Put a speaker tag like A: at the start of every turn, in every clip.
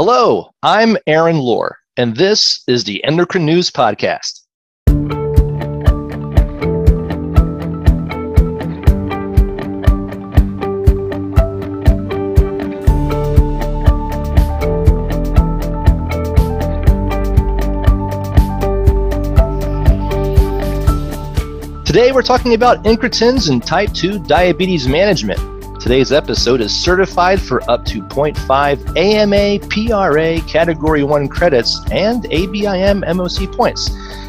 A: Hello, I'm Aaron Lohr, and this is the Endocrine News Podcast. Today, we're talking about incretins and type 2 diabetes management. Today's episode is certified for up to 0.5 AMA PRA Category 1 credits and ABIM MOC points.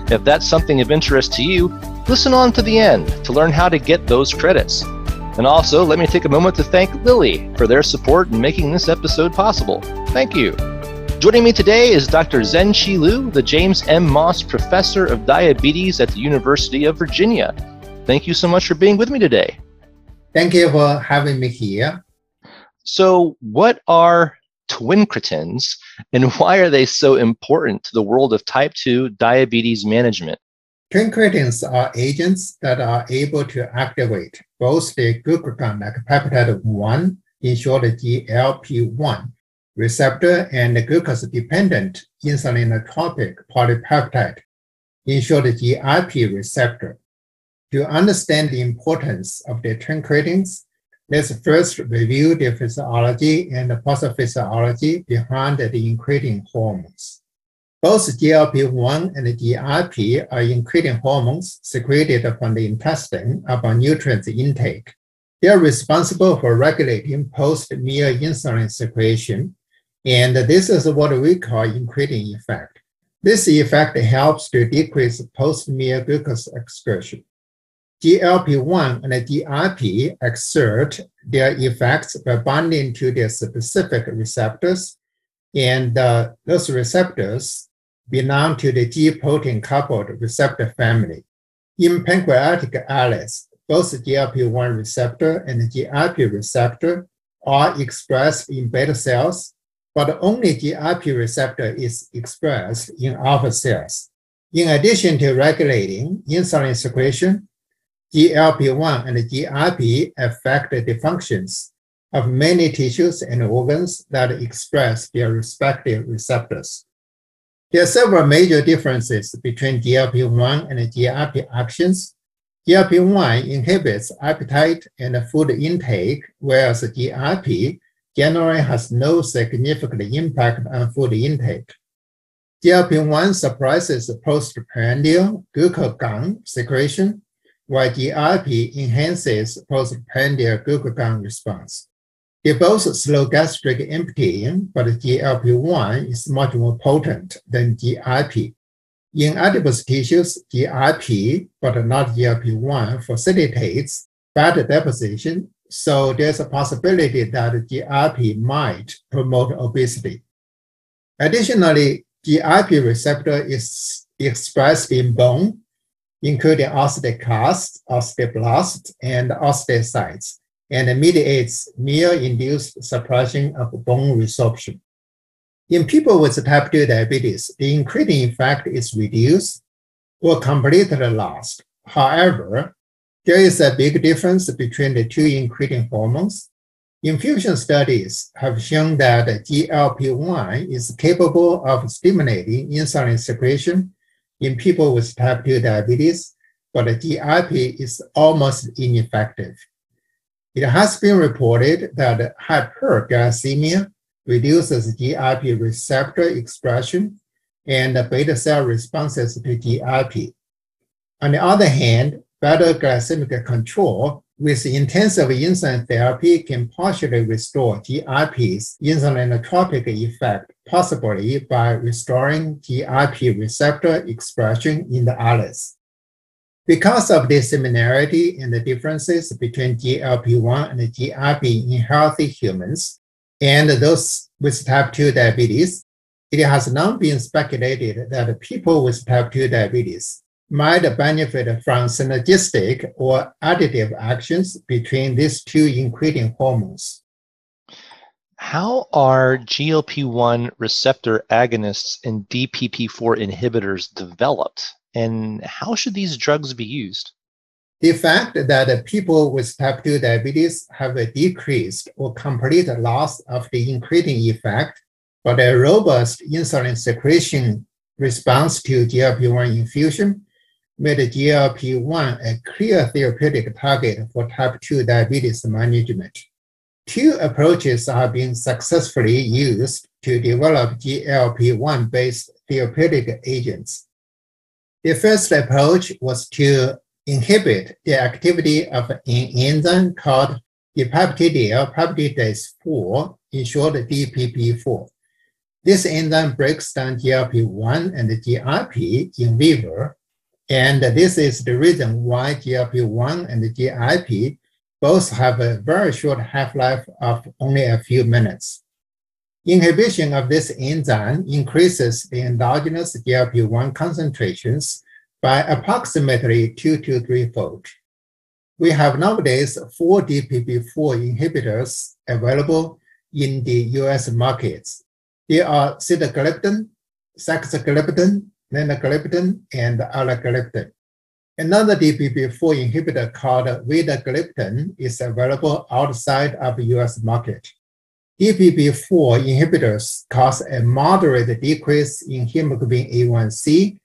A: If that's something of interest to you, listen on to the end to learn how to get those credits. And also, let me take a moment to thank Lilly for their support in making this episode possible. Thank you. Joining me today is Dr. Zhenqi Liu, the James M. Moss Professor of Diabetes at the University of Virginia. Thank you so much for being with me today.
B: Thank you for having me here.
A: So, what are twincretins and why are they so important to the world of type 2 diabetes management?
B: Twincretins are agents that are able to activate both the glucagon like peptide 1, in short GLP1, receptor and the glucose dependent insulinotropic polypeptide, in short GIP receptor. To understand the importance of the twincretins, let's first review the physiology and the pathophysiology behind the incretin hormones. Both GLP-1 and GIP are incretin hormones secreted from the intestine upon nutrient intake. They are responsible for regulating post-meal insulin secretion, and this is what we call incretin effect. This effect helps to decrease post-meal glucose excretion. GLP-1 and GIP exert their effects by binding to their specific receptors, and uh, those receptors belong to the G protein coupled receptor family. In pancreatic islets, both GLP-1 receptor and GIP receptor are expressed in beta cells, but only GIP receptor is expressed in alpha cells. In addition to regulating insulin secretion, GLP-1 and GIP affect the functions of many tissues and organs that express their respective receptors. There are several major differences between GLP-1 and GIP actions. GLP-1 inhibits appetite and food intake, whereas GIP generally has no significant impact on food intake. GLP-1 suppresses postprandial glucagon secretion GIP enhances postprandial glucagon response. They both slow gastric emptying, but GLP-1 is much more potent than GIP. In adipose tissues, GIP, but not GLP-1, facilitates fat deposition, so there's a possibility that GIP might promote obesity. Additionally, GIP receptor is expressed in bone including osteoclasts, osteoblasts, and osteocytes, and mediates meal-induced suppression of bone resorption. In people with type 2 diabetes, the incretin effect is reduced or completely lost. However, there is a big difference between the two incretin hormones. Infusion studies have shown that GLP-1 is capable of stimulating insulin secretion in people with type 2 diabetes, but the GIP is almost ineffective. It has been reported that hyperglycemia reduces GIP receptor expression and beta cell responses to GIP. On the other hand, better glycemic control with intensive insulin therapy can partially restore GIP's insulinotropic effect, possibly by restoring GIP receptor expression in the islets. Because of the similarity and the differences between GLP-1 and GIP in healthy humans and those with type 2 diabetes, it has long been speculated that people with type 2 diabetes might benefit from synergistic or additive actions between these two incretin hormones.
A: How are GLP 1 receptor agonists and DPP4 inhibitors developed, and how should these drugs be used?
B: The fact that people with type 2 diabetes have a decreased or complete loss of the incretin effect but a robust insulin secretion response to GLP-1 infusion made GLP-1 a clear therapeutic target for type 2 diabetes management. Two approaches are being successfully used to develop GLP-1 based therapeutic agents. The first approach was to inhibit the activity of an enzyme called dipeptidyl peptidase 4, in short DPP4. This enzyme breaks down GLP-1 and GIP in liver, and this is the reason why GLP-1 and GIP both have a very short half-life of only a few minutes. Inhibition of this enzyme increases the endogenous GLP-1 concentrations by approximately two to threefold. We have nowadays four DPP-4 inhibitors available in the US markets. They are sitagliptin, saxagliptin, linagliptin, and alogliptin. Another DPP-4 inhibitor called vildagliptin is available outside of the US market. DPP-4 inhibitors cause a moderate decrease in hemoglobin A1C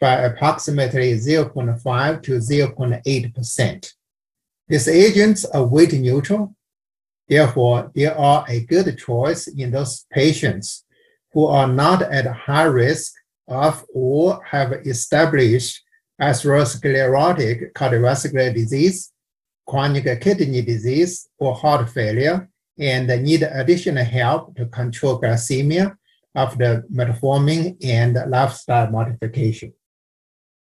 B: by approximately 0.5 to 0.8%. These agents are weight neutral Therefore, they are a good choice in those patients who are not at high risk of or have established atherosclerotic cardiovascular disease, chronic kidney disease, or heart failure, and need additional help to control glycemia after metformin and lifestyle modification.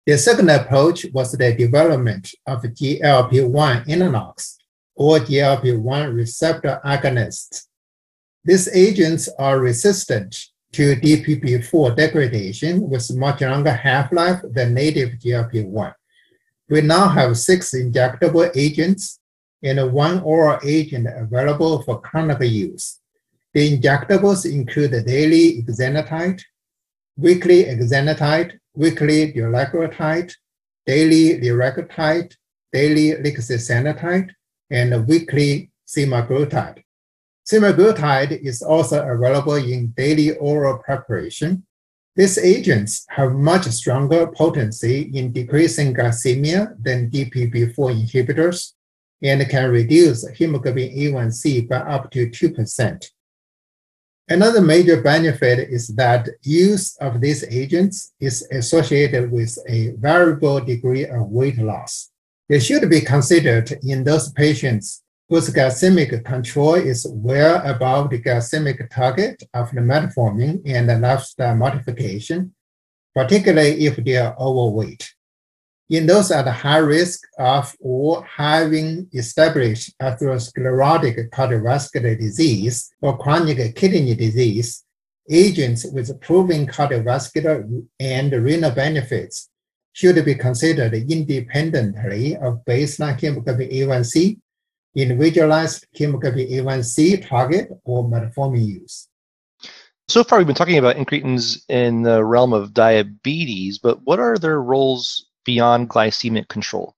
B: The second approach was the development of GLP-1 analogs or GLP-1 receptor agonists. These agents are resistant to DPP-4 degradation with much longer half-life than native GLP-1. We now have six injectable agents and one oral agent available for clinical use. The injectables include the daily exenatide, weekly exenatide, weekly dulaglutide, daily liraglutide, daily lixisenatide, and weekly semaglutide. Semaglutide is also available in daily oral preparation. These agents have much stronger potency in decreasing glycemia than DPP-4 inhibitors and can reduce hemoglobin A1C by up to 2%. Another major benefit is that use of these agents is associated with a variable degree of weight loss. They should be considered in those patients whose glycemic control is well above the glycemic target of the metformin and lifestyle modification, particularly if they are overweight. In those at high risk of or having established atherosclerotic cardiovascular disease or chronic kidney disease, agents with proven cardiovascular and renal benefits should be considered independently of baseline hemoglobin A1C, individualized hemoglobin A1C target, or metformin use.
A: So far, we've been talking about incretins in the realm of diabetes, but what are their roles beyond glycemic control?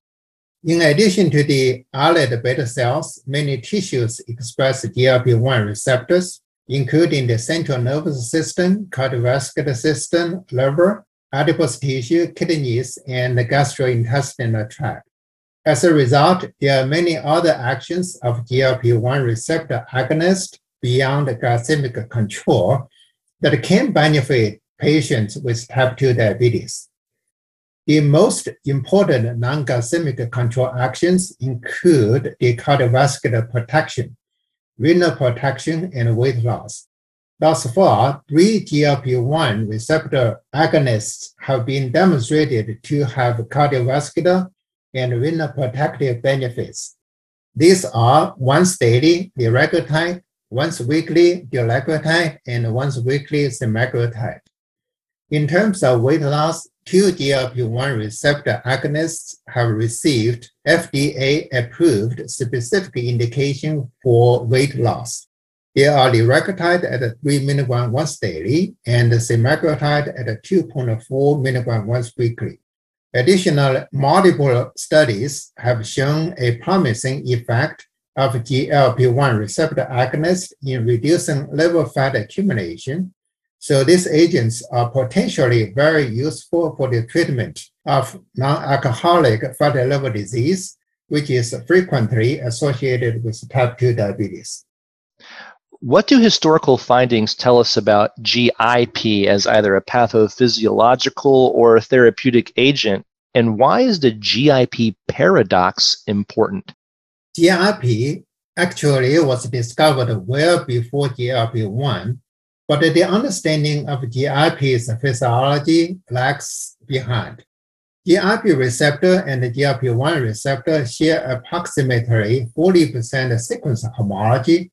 B: In addition to the islet beta cells, many tissues express GLP-1 receptors, including the central nervous system, cardiovascular system, liver, adipose tissue, kidneys, and the gastrointestinal tract. As a result, there are many other actions of GLP-1 receptor agonist beyond glycemic control that can benefit patients with type 2 diabetes. The most important non-glycemic control actions include the cardiovascular protection, renal protection, and weight loss. Thus far, three GLP-1 receptor agonists have been demonstrated to have cardiovascular and renal protective benefits. These are once daily liraglutide, once weekly dulaglutide, and once weekly semaglutide. In terms of weight loss, two GLP-1 receptor agonists have received FDA-approved specific indication for weight loss. They are liraglutide at 3 mg once daily and semaglutide at 2.4 mg once weekly. Additional multiple studies have shown a promising effect of GLP-1 receptor agonists in reducing liver fat accumulation. So these agents are potentially very useful for the treatment of non-alcoholic fatty liver disease, which is frequently associated with type 2 diabetes.
A: What do historical findings tell us about GIP as either a pathophysiological or a therapeutic agent? And why is the GIP paradox important?
B: GIP actually was discovered well before GLP 1, but the understanding of GIP's physiology lags behind. GIP receptor and the GLP-1 receptor share approximately 40% sequence homology,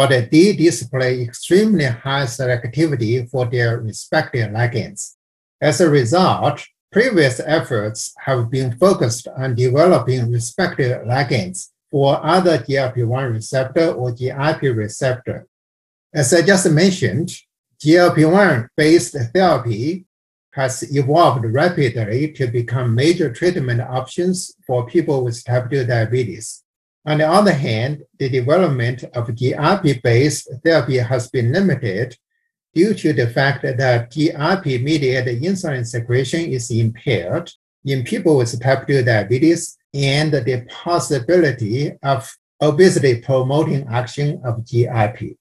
B: but they display extremely high selectivity for their respective ligands. As a result, previous efforts have been focused on developing respective ligands for other GLP-1 receptor or GIP receptor. As I just mentioned, GLP-1 based therapy has evolved rapidly to become major treatment options for people with type 2 diabetes. On the other hand, the development of GIP-based therapy has been limited due to the fact that GIP-mediated insulin secretion is impaired in people with type 2 diabetes and the possibility of obesity promoting action of GIP.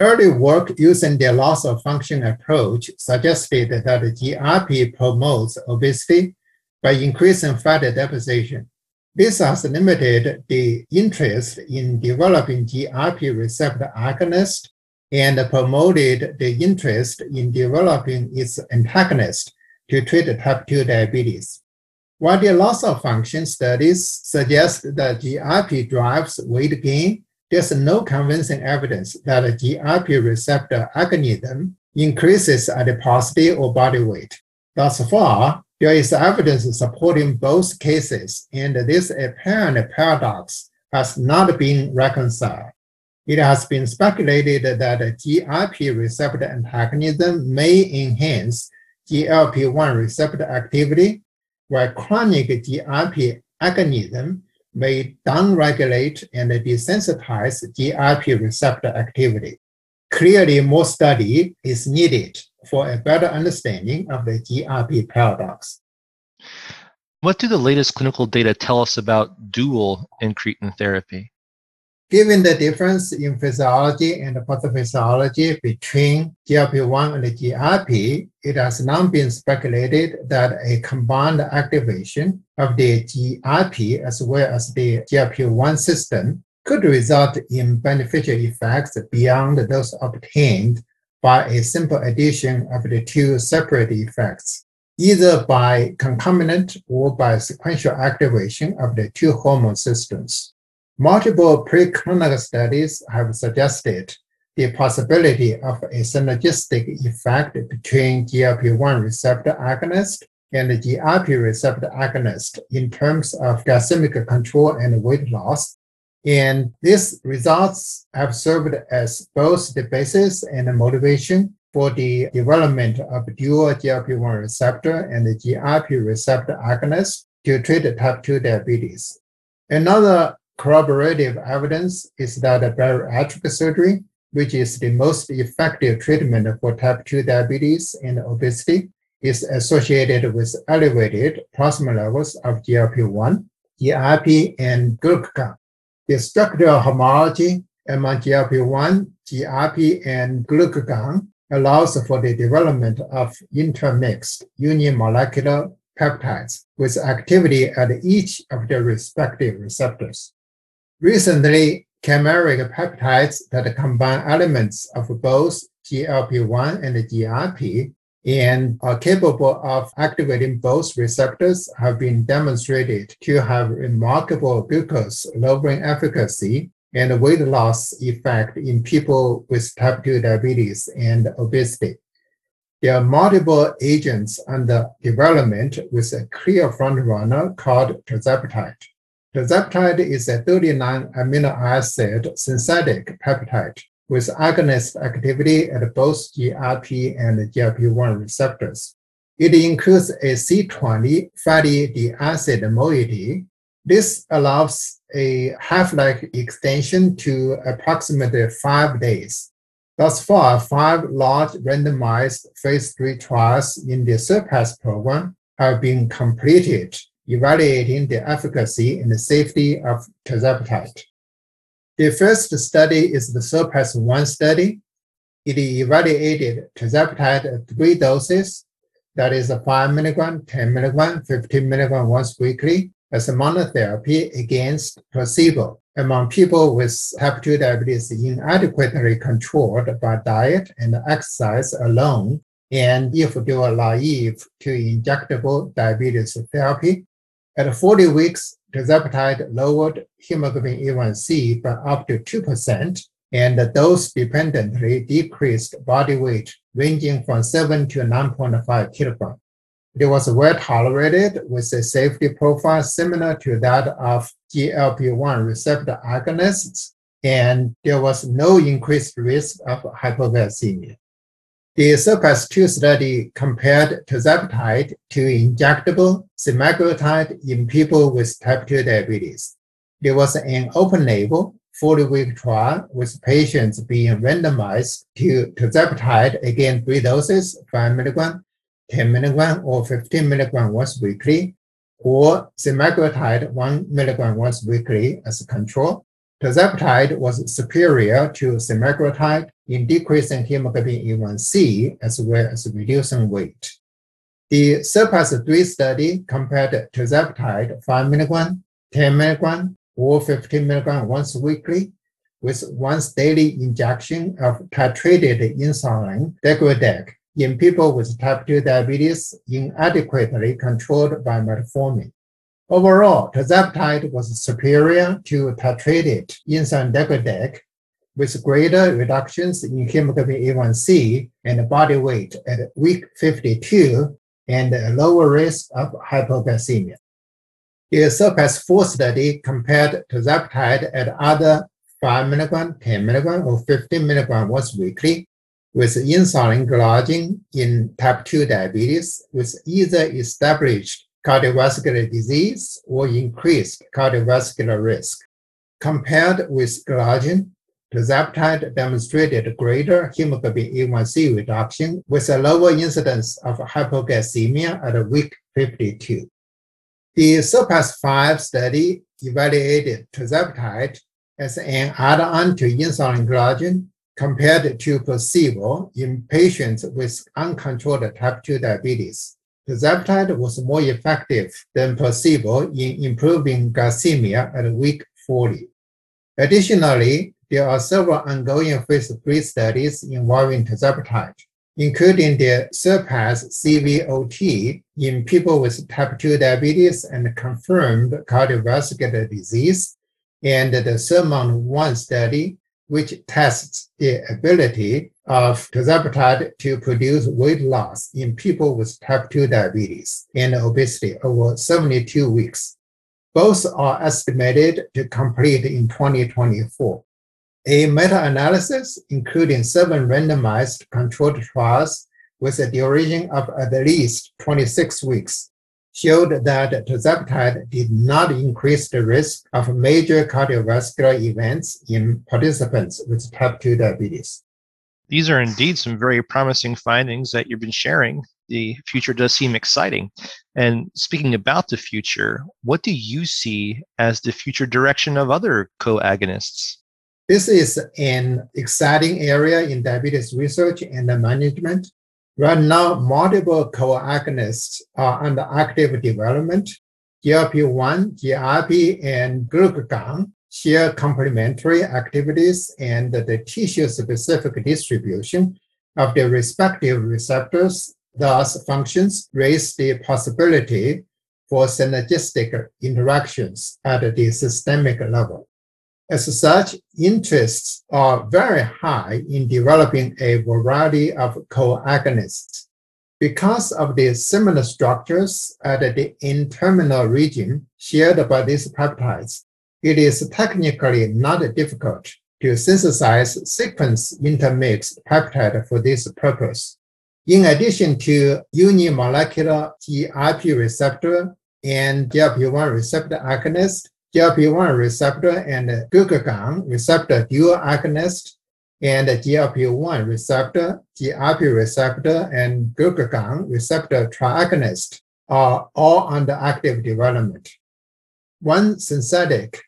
B: Early work using the loss of function approach suggested that GIP promotes obesity by increasing fat deposition. This has limited the interest in developing GIP receptor agonist and promoted the interest in developing its antagonist to treat type 2 diabetes. While the loss of function studies suggest that GIP drives weight gain, there's no convincing evidence that a GIP receptor agonism increases adiposity or body weight. Thus far, there is evidence supporting both cases, and this apparent paradox has not been reconciled. It has been speculated that GIP receptor antagonism may enhance GLP-1 receptor activity, while chronic GIP agonism may downregulate and desensitize GIP receptor activity. Clearly, more study is needed for a better understanding of the GIP paradox.
A: What do the latest clinical data tell us about dual incretin therapy?
B: Given the difference in physiology and pathophysiology between GLP-1 and the GIP, it has now been speculated that a combined activation of the GIP as well as the GLP-1 system could result in beneficial effects beyond those obtained by a simple addition of the two separate effects, either by concomitant or by sequential activation of the two hormone systems. Multiple preclinical studies have suggested the possibility of a synergistic effect between GLP-1 receptor agonist and the GIP receptor agonist in terms of glycemic control and weight loss. And these results have served as both the basis and the motivation for the development of dual GLP-1 receptor and the GIP receptor agonist to treat type 2 diabetes. Another corroborative evidence is that bariatric surgery, which is the most effective treatment for type 2 diabetes and obesity, is associated with elevated plasma levels of GLP-1, GIP, and glucagon. The structural homology among GLP-1, GIP, and glucagon allows for the development of intermixed unimolecular peptides with activity at each of the respective receptors. Recently, chimeric peptides that combine elements of both GLP-1 and GIP and are capable of activating both receptors have been demonstrated to have remarkable glucose lowering efficacy and weight loss effect in people with type 2 diabetes and obesity. There are multiple agents under development with a clear frontrunner called tirzepatide. Tirzepatide is a 39 amino acid synthetic peptide with agonist activity at both GIP and GLP-1 receptors. It includes a C20 fatty diacid moiety. This allows a half-life extension to approximately five days. Thus far, five large randomized phase three trials in the SURPASS program have been completed, evaluating the efficacy and the safety of tirzepatide. The first study is the SURPASS 1 study. It evaluated tirzepatide at three doses, that is a 5 milligram, 10 milligram, 15 milligram once weekly, as a monotherapy against placebo among people with type 2 diabetes inadequately controlled by diet and exercise alone, and if they were naive to injectable diabetes therapy. At 40 weeks, tirzepatide lowered hemoglobin A1C by up to 2% and dose dependently decreased body weight ranging from 7 to 9.5 kilograms. It was well tolerated with a safety profile similar to that of GLP-1 receptor agonists, and there was no increased risk of hypoglycemia. The SURPASS-2 study compared tirzepatide to injectable semaglutide in people with type 2 diabetes. There was an open-label 40-week trial with patients being randomized to tirzepatide again three doses, 5 milligram, 10 milligram, or 15 milligram once weekly, or semaglutide 1 milligram once weekly as a control. Tirzepatide was superior to semaglutide in decreasing hemoglobin A1C as well as reducing weight. The SURPASS-3 study compared tirzepatide 5 milligram, 10 mg, or 15 mg once weekly with once daily injection of titrated insulin degludec in people with type 2 diabetes inadequately controlled by metformin. Overall, tirzepatide was superior to titrated insulin degludec with greater reductions in hemoglobin A1C and body weight at week 52 and a lower risk of hypoglycemia. The SURPASS 4 study compared tirzepatide at other 5 milligram, 10 mg, or 15 mg once weekly with insulin glargine in type 2 diabetes with either established cardiovascular disease or increased cardiovascular risk. Compared with glargine, tirzepatide demonstrated greater hemoglobin A1C reduction with a lower incidence of hypoglycemia at week 52. The SURPASS 5 study evaluated tirzepatide as an add-on to insulin glargine compared to placebo in patients with uncontrolled type 2 diabetes. Tirzepatide was more effective than placebo in improving glycemia at week 40. Additionally, there are several ongoing phase 3 studies involving tirzepatide including the SURPASS CVOT in people with type 2 diabetes and confirmed cardiovascular disease, and the SURMOUNT 1 study, which tests the ability of tirzepatide to produce weight loss in people with type 2 diabetes and obesity over 72 weeks. Both are estimated to complete in 2024. A meta-analysis, including seven randomized controlled trials with a duration of at least 26 weeks, showed that tirzepatide did not increase the risk of major cardiovascular events in participants with type 2 diabetes.
A: These are indeed some very promising findings that you've been sharing. The future does seem exciting. And speaking about the future, what do you see as the future direction of other co-agonists?
B: This is an exciting area in diabetes research and management. Right now, multiple co-agonists are under active development. GLP-1, GIP, and glucagon share complementary activities and the tissue-specific distribution of their respective receptors, thus functions raise the possibility for synergistic interactions at the systemic level. As such, interests are very high in developing a variety of co-agonists. Because of the similar structures at the N-terminal region shared by these peptides, it is technically not difficult to synthesize sequence intermixed peptide for this purpose. In addition to unimolecular GIP receptor and GLP-1 receptor agonist, GLP-1 receptor and glucagon receptor dual agonist, and GLP-1 receptor, GIP receptor, and glucagon receptor triagonist are all under active development. One synthetic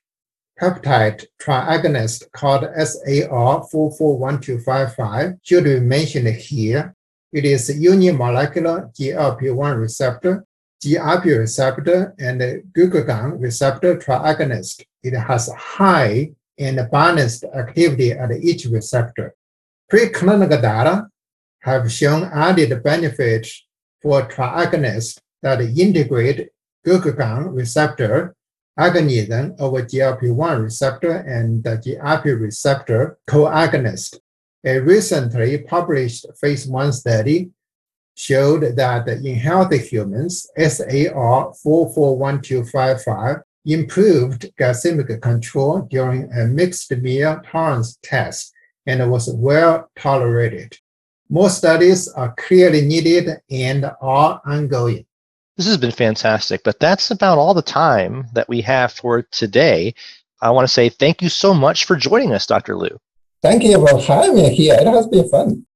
B: peptide triagonist called SAR441255 should be mentioned here. It is unimolecular GLP-1 receptor, GIP receptor, and glucagon receptor triagonist. It has high and balanced activity at each receptor. Preclinical data have shown added benefits for triagonists that integrate glucagon receptor agonism over GLP-1 receptor and the GIP receptor co-agonist. A recently published phase one study showed that in healthy humans, SAR 441255 improved glycemic control during a mixed meal tolerance test and was well tolerated. More studies are clearly needed and are ongoing.
A: This has been fantastic, but that's about all the time that we have for today. I want to say thank you so much for joining us, Dr. Liu.
C: Thank you for having me here. It has been fun.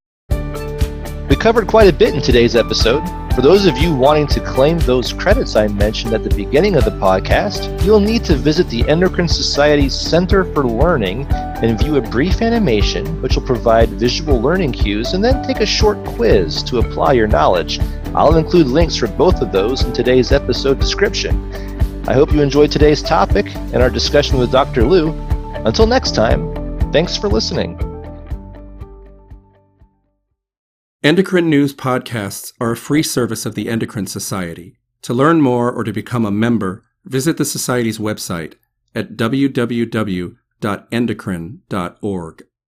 A: We covered quite a bit in today's episode. For those of you wanting to claim those credits I mentioned at the beginning of the podcast, you'll need to visit the Endocrine Society's Center for Learning and view a brief animation which will provide visual learning cues and then take a short quiz to apply your knowledge. I'll include links for both of those in today's episode description. I hope you enjoyed today's topic and our discussion with Dr. Liu. Until next time, thanks for listening.
D: Endocrine News podcasts are a free service of the Endocrine Society. To learn more or to become a member, visit the Society's website at www.endocrine.org.